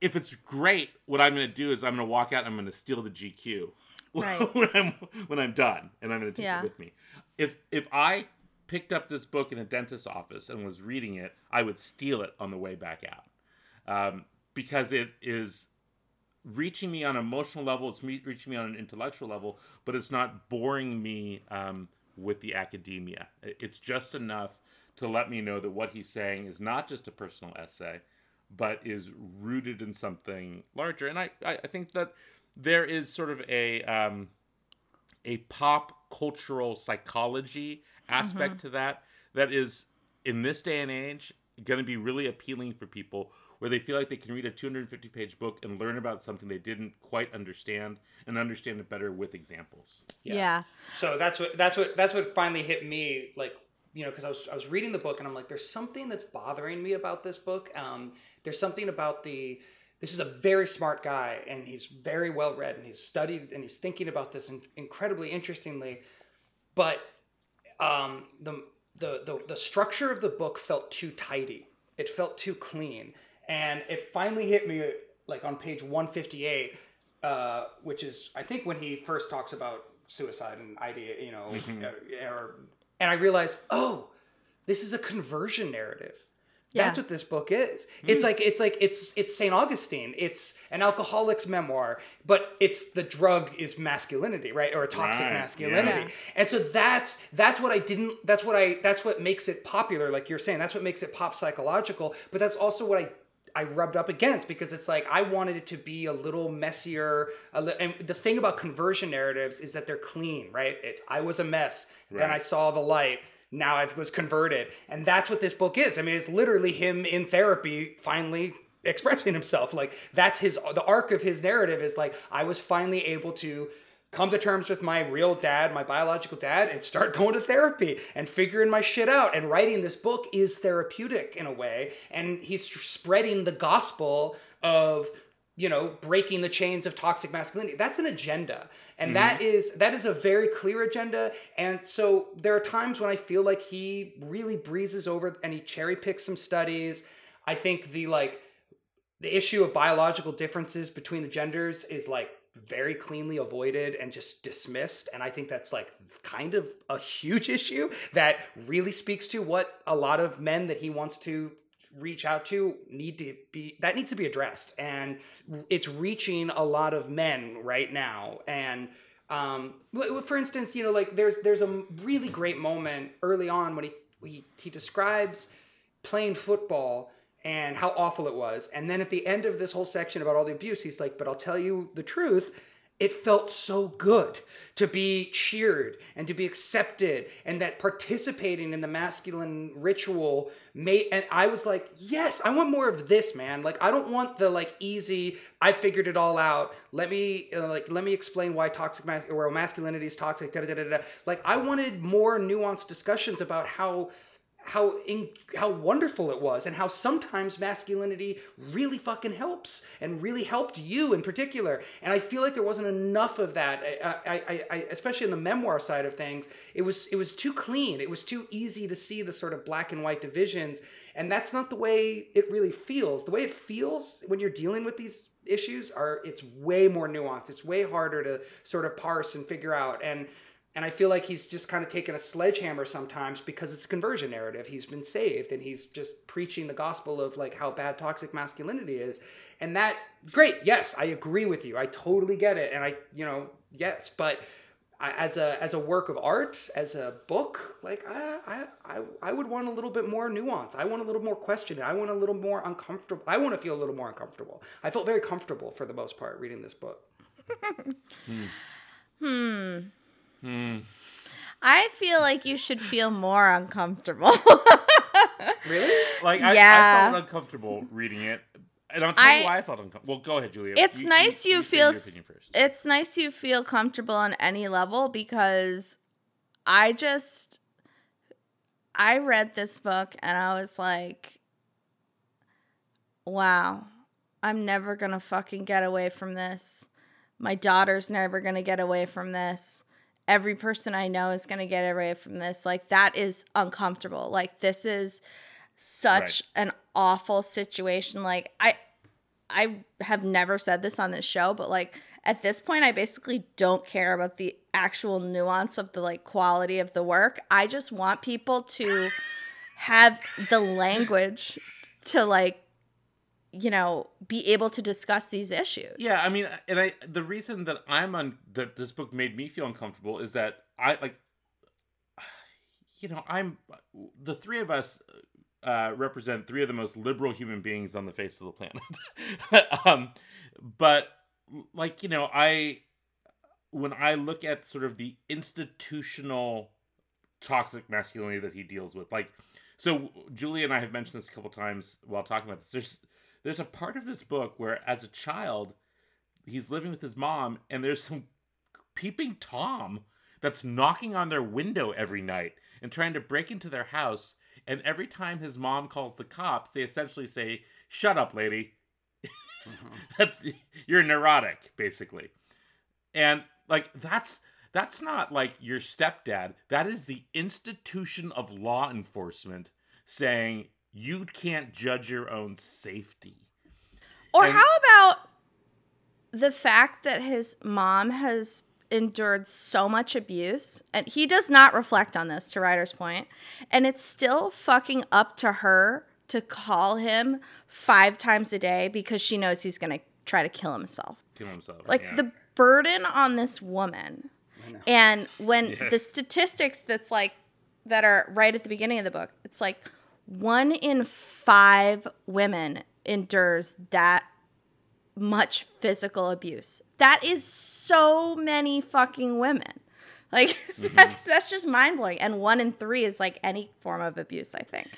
If it's great, what I'm gonna do is I'm gonna walk out and I'm gonna steal the GQ [LAUGHS] Right. when I'm when I'm done, and I'm gonna take Yeah. it with me. If if I picked up this book in a dentist's office and was reading it, I would steal it on the way back out um, because it is reaching me on an emotional level. It's me, reaching me on an intellectual level, but it's not boring me um, with the academia. It's just enough to let me know that what he's saying is not just a personal essay, but is rooted in something larger. And I, I, I think that there is sort of a um, a pop cultural psychology aspect to that that is in this day and age going to be really appealing for people where they feel like they can read a 250 page book and learn about something they didn't quite understand and understand it better with examples. yeah, So that's what that's what that's what finally hit me. Like you know, because I was I was reading the book and I'm like, there's something that's bothering me about this book. Um, there's something about the. This is a very smart guy and he's very well read and he's studied and he's thinking about this in, incredibly interestingly, but um, the, the the the structure of the book felt too tidy. It felt too clean, and it finally hit me like on page 158, uh, which is I think when he first talks about suicidal ideation, you know, uh, or, and I realized, oh, this is a conversion narrative. That's Yeah. what this book is. It's like it's like it's it's Saint Augustine. It's an alcoholic's memoir, but it's the drug is masculinity, right? Or toxic Right, masculinity. yeah. And so that's that's what I didn't that's what I that's what makes it popular like you're saying. That's what makes it pop psychological, but that's also what I I rubbed up against because it's like I wanted it to be a little messier. A li- and the thing about conversion narratives is that they're clean, right? It's I was a mess, then I saw the light. Now I was converted, and that's what this book is. I mean, it's literally him in therapy finally expressing himself. Like that's his the arc of his narrative is like I was finally able to come to terms with my real dad, my biological dad, and start [LAUGHS] going to therapy and figuring my shit out. And writing this book is therapeutic in a way. And he's spreading the gospel of you know breaking the chains of toxic masculinity that's an agenda and that mm-hmm. is that is a very clear agenda and so there are times when i feel like he really breezes over and he cherry picks some studies i think the like the issue of biological differences between the genders is like very cleanly avoided and just dismissed. And i think that's like kind of a huge [LAUGHS] issue that really speaks to what a lot of men that he wants to reach out to need to be that needs to be addressed. And it's reaching a lot of men right now. And um, for instance you know like there's there's a really great moment early on when he he, he describes playing football and how awful it was. And then at the end of this whole section about all the abuse he's like but i'll tell you the truth it felt so good to be cheered and to be accepted and that participating in the masculine ritual made and i was like yes i want more of this man. Like i don't want the like easy i figured it all out. Let me uh, like let me explain why toxic mas- masculinity is toxic da, da, da, da. like i wanted more nuanced discussions about how how in, how wonderful it was and how sometimes masculinity really fucking helps and really helped you in particular. And i feel like there wasn't enough of that. I, I, I, especially in the memoir side of things it was it was too clean. It was too easy to see the sort of black and white divisions. And that's not the way it really feels. The way it feels when you're dealing with these issues are it's way more nuanced. It's way harder to sort of parse and figure out. And and I feel like he's just kind of taken a sledgehammer sometimes because it's a conversion narrative. He's been saved and he's just preaching the gospel of like how bad toxic masculinity is. And that great. Yes, I agree with you. I totally get it. And I, you know, yes, but as a as a work of art, as a book, like I I I would want a little bit more nuance. I want a little more questioning. I want a little more uncomfortable. I want to feel a little more uncomfortable. I felt very comfortable for the most part reading this book. [LAUGHS] hmm. hmm. Hmm. I feel like you should feel more uncomfortable. [LAUGHS] really? Like I, yeah. I, felt uncomfortable reading it. And I'll tell I, you why I felt uncomfortable. Well, go ahead, Julia. It's you, nice you, you, you feel. It's nice you feel comfortable on any level because I just I read this book and I was like, wow, I'm never gonna fucking get away from this. My daughter's never gonna get away from this every person I know is going to get away from this. Like that is uncomfortable. Like this is such right. an awful situation. Like I I have never said this on this show, but like at this point I basically don't care about the actual nuance of the like quality of the work. I just want people to have the language to like you know be able to discuss these issues yeah i mean and i the reason that i'm on that this book made me feel uncomfortable is that i like [SIGHS] you know i'm the three of us uh, represent three of the most liberal human beings on the face of the planet [LAUGHS] um but like you know i when i look at sort of the institutional toxic masculinity that he deals with like so Julie and I have mentioned this a couple times while talking about this. There's there's a part of this book where, as a child, he's living with his mom, and there's some peeping Tom that's knocking on their window every night and trying to break into their house. And every time his mom calls the cops, they essentially say, "Shut up, lady." Mm-hmm. [LAUGHS] that's you're neurotic, basically. And like that's that's not like your stepdad. That is the institution of law enforcement saying you can't judge your own safety. Or and, how about the fact that his mom has endured so much abuse and he does not reflect on this to Rider's point and it's still fucking up to her to call him 5 times a day because she knows he's going to try to kill himself. Kill himself. Like yeah. the burden on this woman. And when [LAUGHS] yeah. the statistics that's like that are right at the beginning of the book, it's like one in five women endures that much physical abuse. That is so many fucking women. Like [LAUGHS] mm-hmm. that's that's just mind blowing. And one in three is like any form of abuse. I think.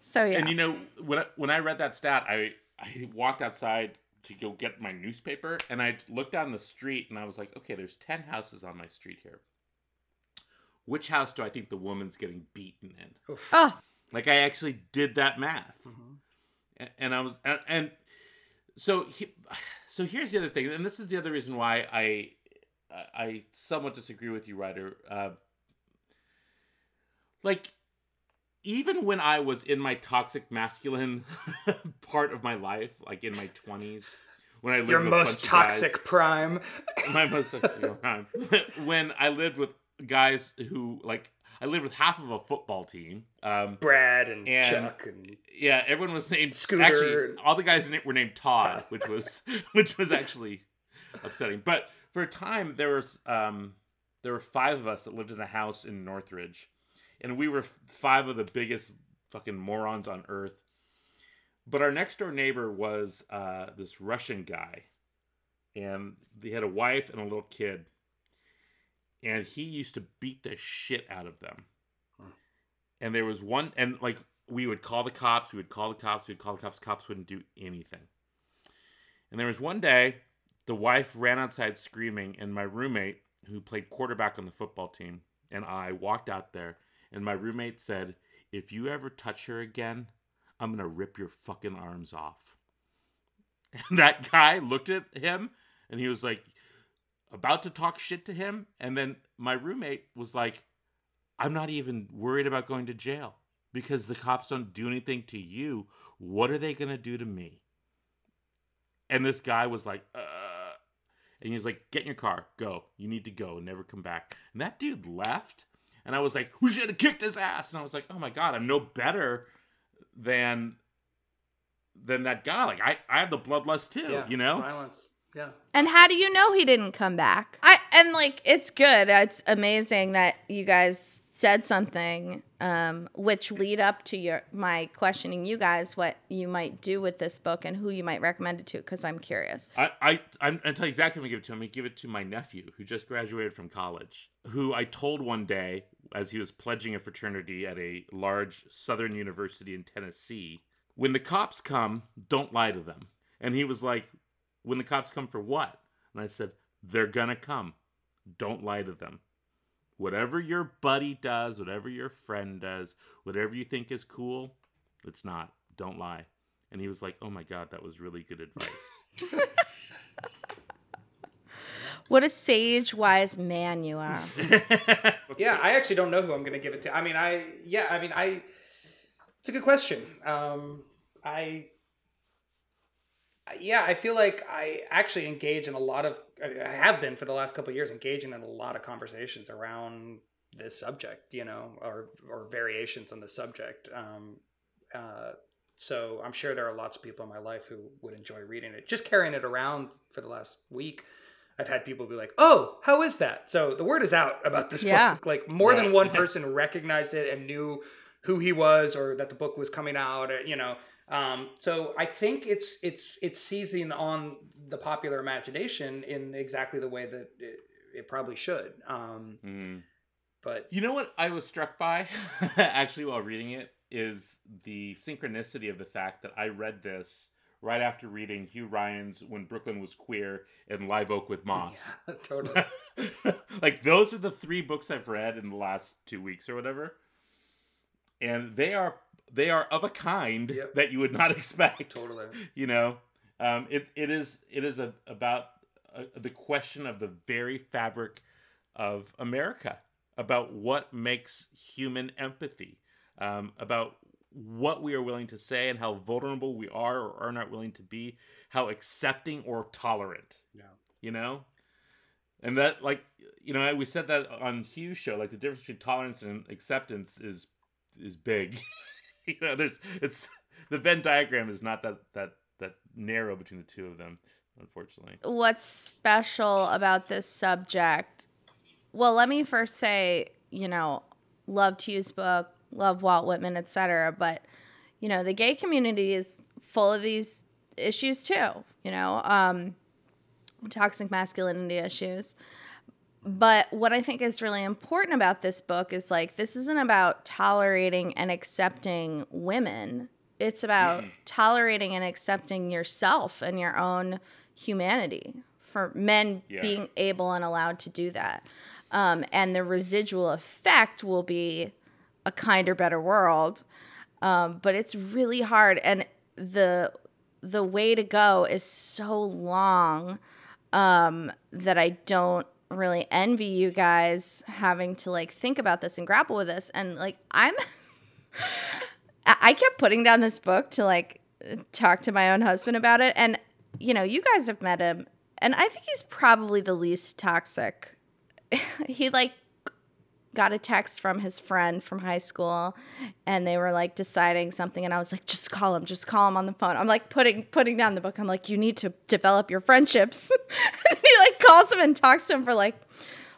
So yeah. And you know when I, when I read that stat, I I walked outside to go get my newspaper, and I looked down the street, and I was like, okay, there's ten houses on my street here. Which house do I think the woman's getting beaten in? Oh, like I actually did that math, mm-hmm. and, I was and, and so he, so here's the other thing, and this is the other reason why I I somewhat disagree with you, Rider. Uh, like even when I was in my toxic masculine [LAUGHS] part of my life, like in my twenties, when I lived your most toxic guys, prime, my most toxic prime, [LAUGHS] when I lived with guys who like I lived with half of a football team. Um, Brad and, And- Chuck and yeah, everyone was named Scooter. Actually, all the guys in it were named Todd, Todd. which was [LAUGHS] which was actually upsetting. But for a time, there was um, there were five of us that lived in a house in Northridge, and we were five of the biggest fucking morons on earth. But our next door neighbor was uh, this Russian guy, and they had a wife and a little kid, and he used to beat the shit out of them. And there was one, and like we would call the cops, we would call the cops, we would call the cops. Cops wouldn't do anything. And there was one day, the wife ran outside screaming, and my roommate, who played quarterback on the football team, and I walked out there, and my roommate said, "If you ever touch her again, I'm gonna rip your fucking arms off." [LAUGHS] And that guy looked at him, and he was like, about to talk shit to him, and then my roommate was like, "I'm not even worried about going to jail." because the cops don't do anything to you, what are they going to do to me? And this guy was like, uh, and he's like, get in your car, go. You need to go and never come back. And that dude left. And I was like, we should have kicked his ass. And I was like, oh my God, I'm no better than than that guy. Like I, I have the bloodlust too, yeah, you know? violence. Yeah. And how do you know he didn't come back? I and like it's good. It's amazing that you guys said something um, which lead up to your my questioning you guys what you might do with this book and who you might recommend it to because I'm curious. I, I, I'm, I'll tell you exactly when I give it to him. I give it to my nephew who just graduated from college, who I told one day as he was pledging a fraternity at a large Southern university in Tennessee, when the cops come, don't lie to them. And he was like, when the cops come for what? And I said, they're gonna come. Don't lie to them. Whatever your buddy does, whatever your friend does, whatever you think is cool, it's not. Don't lie. And he was like, oh my God, that was really good advice. [LAUGHS] What a sage, wise man you are. [LAUGHS] Yeah, I actually don't know who I'm going to give it to. I mean, I yeah, I mean, I. It's a good question. Um, I. Yeah, I feel like I actually engage in a lot of. I have been for the last couple of years engaging in a lot of conversations around this subject, you know, or or variations on the subject. Um, uh, so I'm sure there are lots of people in my life who would enjoy reading it. Just carrying it around for the last week, I've had people be like, "Oh, how is that?" So the word is out about this Yeah. book. Like more than one [LAUGHS] person recognized it and knew who he was or that the book was coming out. Or, you know, um, so I think it's it's it's seizing on the popular imagination in exactly the way that it, it probably should. Um, Mm. but You know what I was struck by [LAUGHS] actually while reading it is the synchronicity of the fact that I read this right after reading Hugh Ryan's When Brooklyn Was Queer and Live Oak with Moss. [LAUGHS] Yeah, [LAUGHS] totally. like those are the three books I've read in the last 2 weeks or whatever. And they are they are of a kind Yep. that you would not expect Totally. [LAUGHS] you know um, it, it is it is a, about uh, the question of the very fabric of america about what makes human empathy um, about what we are willing to say and how vulnerable we are or are not willing to be how accepting or tolerant Yeah. you know and that like you know we said that on Hugh's show like the difference between tolerance and acceptance is is big [LAUGHS] [LAUGHS] you know there's it's the venn diagram is not that that that narrow between the two of them unfortunately What's special about this subject? Well, let me first say, you know, love Hugh's book, love Walt Whitman, etc. But you know, the gay community is full of these issues too. You know, um, toxic masculinity issues. But what I think is really important about this book is like this isn't about tolerating and accepting women. It's about tolerating and accepting yourself and your own humanity for men Yeah. being able and allowed to do that. Um, and the residual effect will be a kinder, better world. Um, but it's really hard, and the the way to go is so long um, that I don't really envy you guys having to like think about this and grapple with this. And like I'm, [LAUGHS] I kept putting down this book to like talk to my own husband about it, and you know, you guys have met him, and I think he's probably the least toxic. [LAUGHS] he like got a text from his friend from high school and they were like deciding something and I was like just call him just call him on the phone. I'm like putting putting down the book. I'm like you need to develop your friendships. [LAUGHS] He like calls him and talks to him for like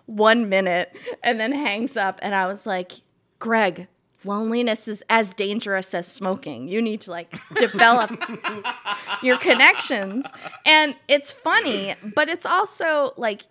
1 minute and then hangs up and I was like Greg loneliness is as dangerous as smoking. You need to like develop [LAUGHS] your connections. And it's funny but it's also like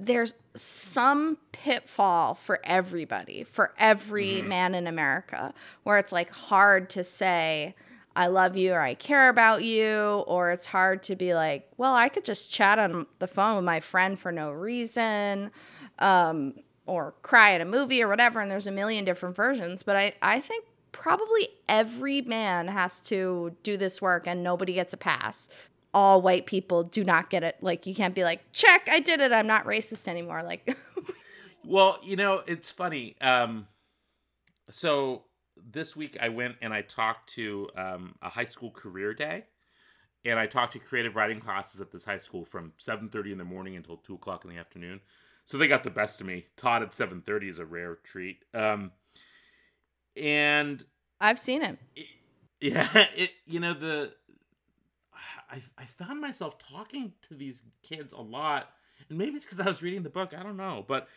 there's some pitfall for everybody, for every mm-hmm. man in America, where it's like hard to say, I love you or I care about you, or it's hard to be like, well, I could just chat on the phone with my friend for no reason, um, or cry at a movie or whatever. And there's a million different versions. But I, I think probably every man has to do this work and nobody gets a pass all white people do not get it. Like you can't be like, check, I did it. I'm not racist anymore. Like, [LAUGHS] well, you know, it's funny. Um, so this week I went and I talked to um, a high school career day, and I talked to creative writing classes at this high school from 7:30 in the morning until two o'clock in the afternoon. So they got the best of me. Taught at 7:30 is a rare treat. Um, and I've seen it. it [LAUGHS] yeah, it you know the I, I found myself talking to these kids a lot and maybe it's because i was reading the book i don't know but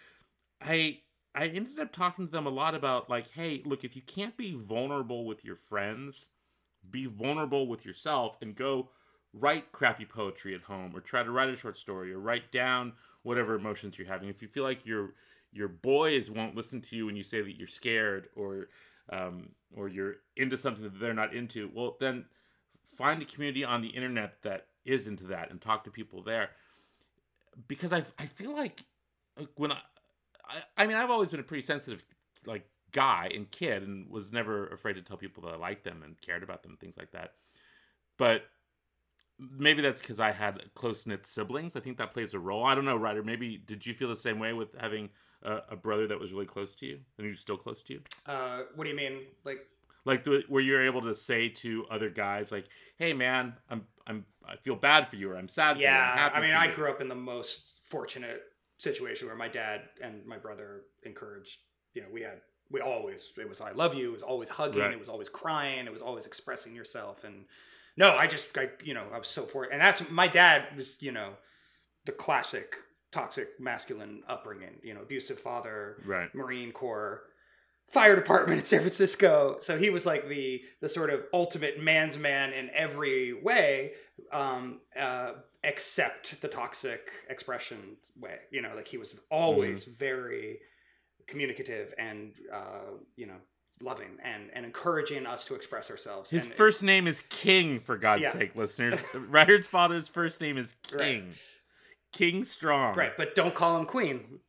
i i ended up talking to them a lot about like hey look if you can't be vulnerable with your friends be vulnerable with yourself and go write crappy poetry at home or try to write a short story or write down whatever emotions you're having. If you feel like your your boys won't listen to you when you say that you're scared or um, or you're into something that they're not into well then find a community on the internet that is into that and talk to people there because I I feel like when I, I I mean I've always been a pretty sensitive like guy and kid and was never afraid to tell people that I liked them and cared about them and things like that. But maybe that's because I had close knit siblings. I think that plays a role. I don't know, Rider. Maybe did you feel the same way with having a, a brother that was really close to you and who's still close to you? Uh, what do you mean? Like like the, where you're able to say to other guys like hey man i'm i'm i feel bad for you or i'm sad for you. yeah i mean i grew up in the most fortunate situation where my dad and my brother encouraged you know we had we always it was i love you it was always hugging right. it was always crying it was always expressing yourself and no i just I, you know i was so for and that's my dad was you know the classic toxic masculine upbringing you know abusive father right marine corps fire department in San Francisco. So he was like the the sort of ultimate man's man in every way, um, uh, except the toxic expression way. You know, like he was always mm. very communicative and uh, you know loving and and encouraging us to express ourselves. His and first name is King, for God's yeah. sake, listeners. [LAUGHS] Rider's father's first name is King. Right. King Strong. Right, but don't call him Queen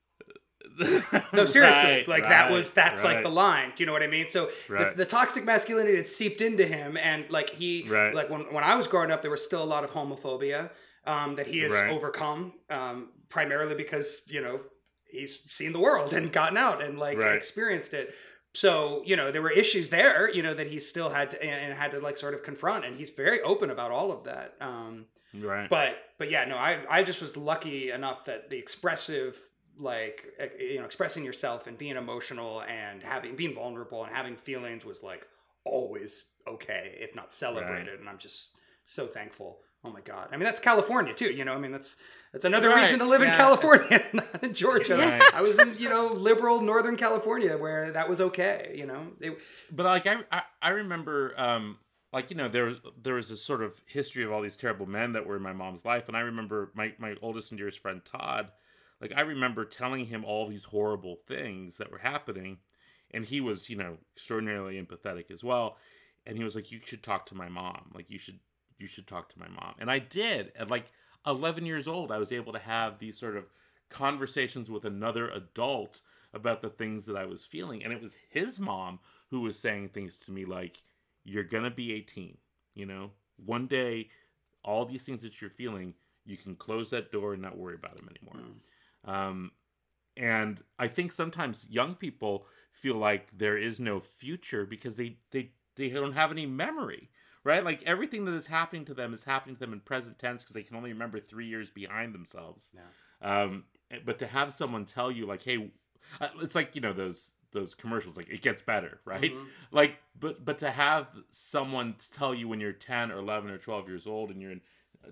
no, [LAUGHS] seriously, right, like right, that was that's right. like the line. Do you know what I mean? So the, the, toxic masculinity had seeped into him, and like he, like when when I was growing up, there was still a lot of homophobia um, that he has overcome, um, primarily because you know he's seen the world and gotten out and like experienced it. So you know there were issues there, you know that he still had to and, and had to like sort of confront, and he's very open about all of that. Um, right. But but yeah, no, I I just was lucky enough that the expressive like you know expressing yourself and being emotional and having being vulnerable and having feelings was like always okay if not celebrated right. and i'm just so thankful oh my god i mean that's california too you know i mean that's that's another right. reason to live yeah. in california [LAUGHS] not in georgia right. i was in you know liberal northern california where that was okay you know it, but like I, I i remember um like you know there was there was this sort of history of all these terrible men that were in my mom's life and i remember my my oldest and dearest friend todd like I remember telling him all these horrible things that were happening, and he was, you know, extraordinarily empathetic as well. And he was like, "You should talk to my mom. Like you should you should talk to my mom." And I did. At like 11 years old, I was able to have these sort of conversations with another adult about the things that I was feeling. And it was his mom who was saying things to me like, You're gonna be 18, you know? One day, all these things that you're feeling, you can close that door and not worry about them anymore. Mm. Um, and I think sometimes young people feel like there is no future because they they they don't have any memory, right? Like everything that is happening to them is happening to them in present tense because they can only remember three years behind themselves. Yeah. Um, but to have someone tell you like, hey, uh, it's like you know those those commercials like it gets better [LAUGHS] right Mhm. like but but to have someone tell you when you're 10 or 11 or 12 years old and you're in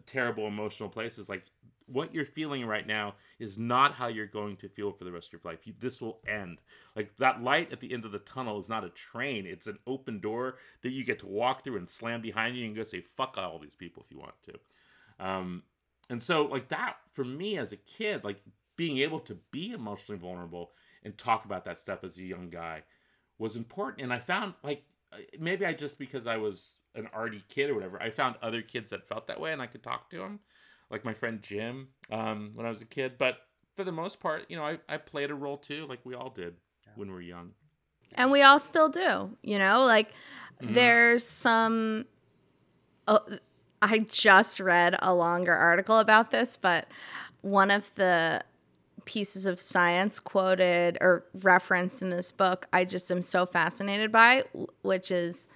terrible emotional places like what you're feeling right now is not how you're going to feel for the rest of your life. You, this will end. Like that light at the end of the tunnel is not a train. It's an open door that you get to walk through and slam behind you and go say fuck all these people if you want to. Um and so like that for me as a kid like being able to be emotionally vulnerable and talk about that stuff as a young guy was important. And i found like uh, maybe i just because i was an arty kid or whatever i found other kids that felt that way and i could talk to them like my friend jim um, when i was a kid but for the most part you know i, I played a role too like we all did when we were young and we all still do you know like Mhm. there's some oh, i just read a longer article about this but one of the pieces of science quoted or referenced in this book i just am so fascinated by which is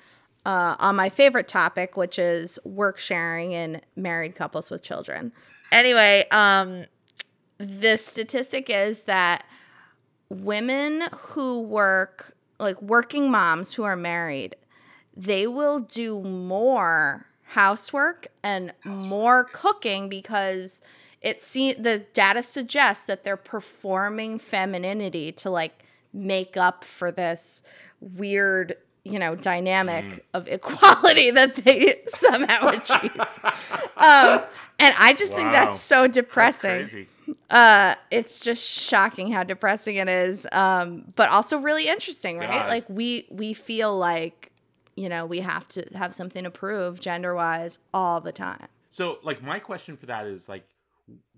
uh, on my favorite topic which is work sharing in married couples with children. Anyway um, the statistic is that women who work like working moms who are married they will do more housework and more cooking because it see the data suggests that they're performing femininity to like make up for this weird you know dynamic of equality [LAUGHS] that they somehow [LAUGHS] achieve um, and i just think that's so That's depressing crazy. uh it's just shocking how depressing it is um but also really interesting right God. like we we feel like you know we have to have something to prove gender wise all the time So, like, my question for that is like,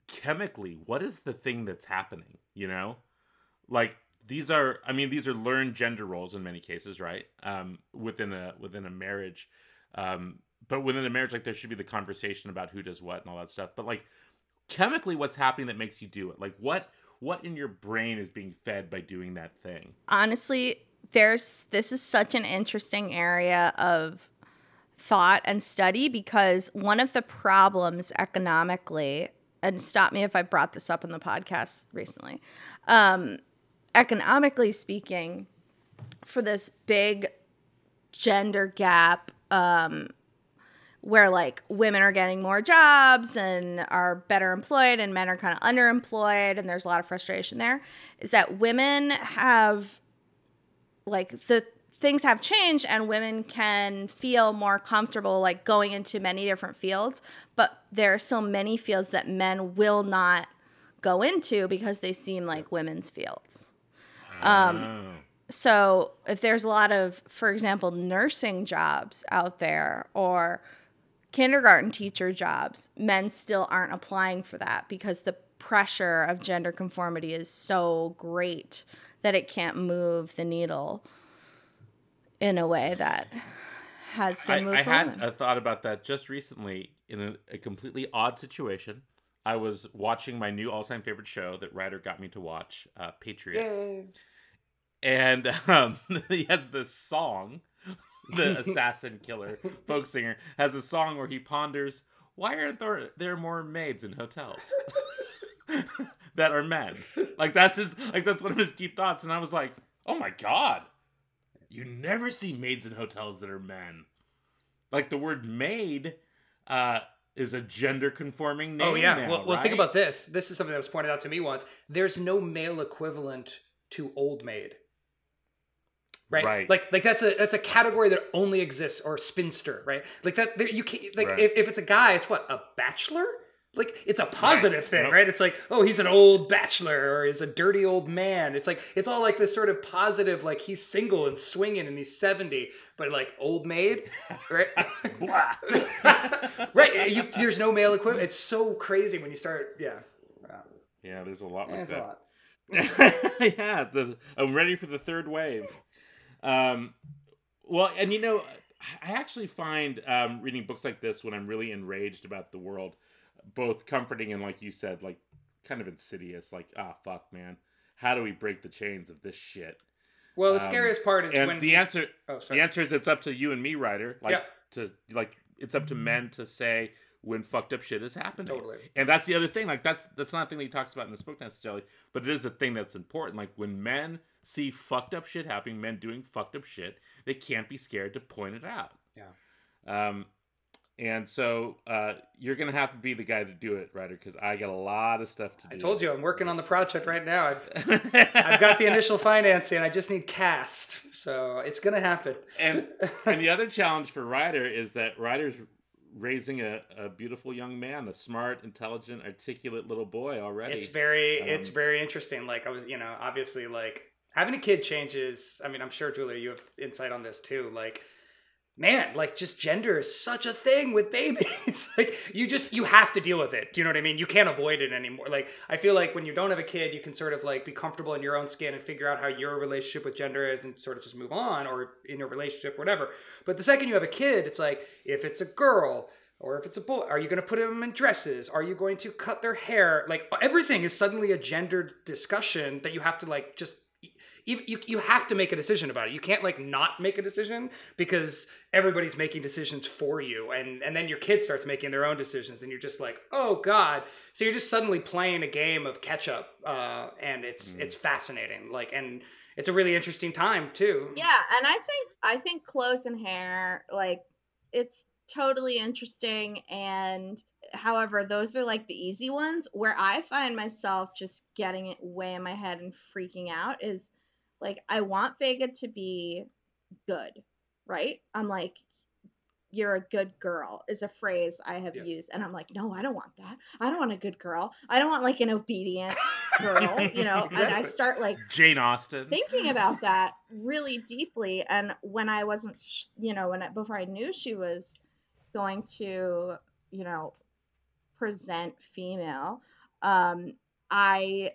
chemically, what is the thing that's happening? You know, like these are, I mean, these are learned gender roles in many cases, right? Um, within a within a marriage, um, but within a marriage, like there should be the conversation about who does what and all that stuff. But like, chemically, what's happening that makes you do it? Like, what what in your brain is being fed by doing that thing? honestly there's this is such an interesting area of thought and study because one of the problems economically and stop me if i brought this up in the podcast recently um, economically speaking for this big gender gap um, where like women are getting more jobs and are better employed and men are kind of underemployed and there's a lot of frustration there is that women have like the things have changed and women can feel more comfortable like going into many different fields but there are so many fields that men will not go into because they seem like women's fields um, Oh. so if there's a lot of for example nursing jobs out there or kindergarten teacher jobs men still aren't applying for that because the pressure of gender conformity is so great that it can't move the needle in a way that has I, been moved I had a thought about that just recently in a, a completely odd situation. I was watching my new all-time favorite show that Rider got me to watch, uh, Patriot, Yay. and um, [LAUGHS] he has this song. [LAUGHS] The [LAUGHS] assassin killer folk singer has a song where he ponders, "Why aren't there there more maids in hotels that are men?" Like that's his like that's one of his deep thoughts, and I was like, "Oh my god." You never see maids in hotels that are men. Like the word maid uh, is a gender conforming oh, name. Oh yeah. now, well, well, think about this. This is something that was pointed out to me once. There's no male equivalent to old maid. Right? Right. Like like that's a that's a category that only exists or spinster, right? Like that there, you can't like Right. if, if it's a guy, it's what, a bachelor? Like it's a positive thing, right? It's like, oh, he's an old bachelor or he's a dirty old man. It's like it's all like this sort of positive, like he's single and swinging and he's 70, but like old maid, right? [LAUGHS] [LAUGHS] Right. You, there's no male equivalent. It's so crazy when you start. Yeah. yeah, there's a lot like There's a that. lot. [LAUGHS] yeah, the, I'm ready for the third wave. Um, well, and you know, I actually find um, reading books like this when I'm really enraged about the world, both comforting and, like you said, like kind of insidious. Like, ah, fuck, man, how do we break the chains of this shit? Well, the Um, scariest part is And when the answer, Oh, sorry. the answer is it's up to you and me, Rider. Like Yeah. to like, it's up to men to say when fucked up shit is happening. Totally. And that's the other thing. Like that's that's not a thing that he talks about in this book necessarily, but it is a thing that's important. Like when men see fucked up shit happening, men doing fucked up shit, they can't be scared to point it out. Yeah. Um, and so uh, you're gonna have to be the guy to do it, Rider, because I got a lot of stuff to do. I told you I'm working on the project right now. I've [LAUGHS] I've got the initial financing. I just need cast, so it's gonna happen. and [LAUGHS] and the other challenge for Rider is that Rider's raising a, a beautiful young man, a smart, intelligent, articulate little boy already. It's very Um, it's very interesting. Like I was, you know, obviously like having a kid changes. I mean, I'm sure Julia, you have insight on this too. Like, man, like just gender is such a thing with babies. [LAUGHS] like you just you have to deal with it. Do you know what I mean? You can't avoid it anymore. Like I feel like when you don't have a kid, you can sort of like be comfortable in your own skin and figure out how your relationship with gender is and sort of just move on or in your relationship, whatever. But the second you have a kid, it's like if it's a girl or if it's a boy, are you going to put them in dresses? Are you going to cut their hair? Like everything is suddenly a gendered discussion that you have to like just you, you, you have to make a decision about it. You can't like not make a decision because everybody's making decisions for you and and then your kid starts making their own decisions and you're just like, "Oh god." So you're just suddenly playing a game of catch up uh and it's it's fascinating. Like and it's a really interesting time too. Yeah, and I think I think clothes and hair like it's totally interesting and however those are like the easy ones where I find myself just getting it way in my head and freaking out is like I want Vega to be good, right? I'm like you're a good girl is a phrase I have Yeah. used and I'm like no, I don't want that. I don't want a good girl. I don't want like an obedient girl, [LAUGHS] you know. And I start like Jane Austen. thinking about [LAUGHS] that really deeply and when i wasn't sh- you know when I, before i knew she was going to you know present female um i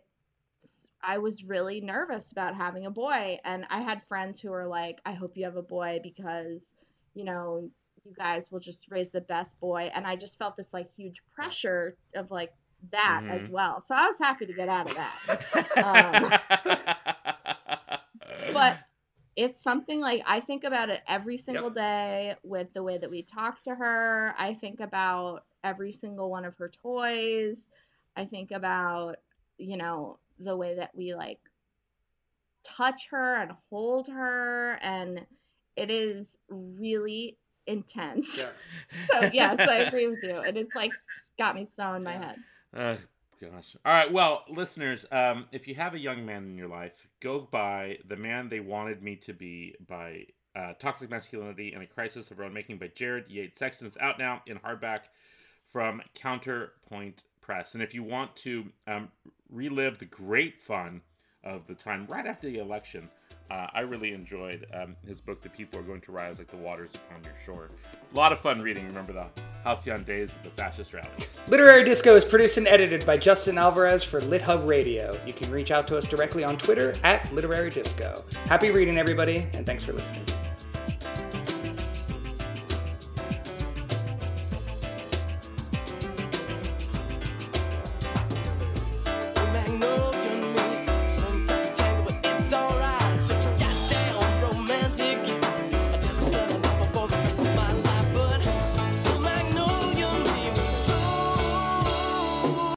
i was really nervous about having a boy and i had friends who were like i hope you have a boy because you know you guys will just raise the best boy. And i just felt this like huge pressure of like that as mm-hmm. well. So i was happy to get out of that. [LAUGHS] Um, but it's something like I think about it every single day with the way that we talk to her. I think about every single one of her toys. I think about, you know, the way that we like touch her and hold her and it is really intense. Yeah. [LAUGHS] So yes, I agree with you. It is like got me so in my head. Uh, gosh. All right. Well, listeners, um, if you have a young man in your life, go buy The Man They Wanted Me to Be by uh, Toxic Masculinity and a Crisis of Our Own Making by Jared Yates Sexton. It's out now in hardback from Counterpoint Press. And if you want to um, relive the great fun of the time right after the election, uh, I really enjoyed um, his book, The People Are Going to Rise Like the Waters Upon Your Shore. A lot of fun reading. Remember the halcyon days of the fascist rallies. Literary Disco is produced and edited by Justin Alvarez for LitHub Radio. You can reach out to us directly on Twitter at Literary Disco. Happy reading, everybody, and thanks for listening.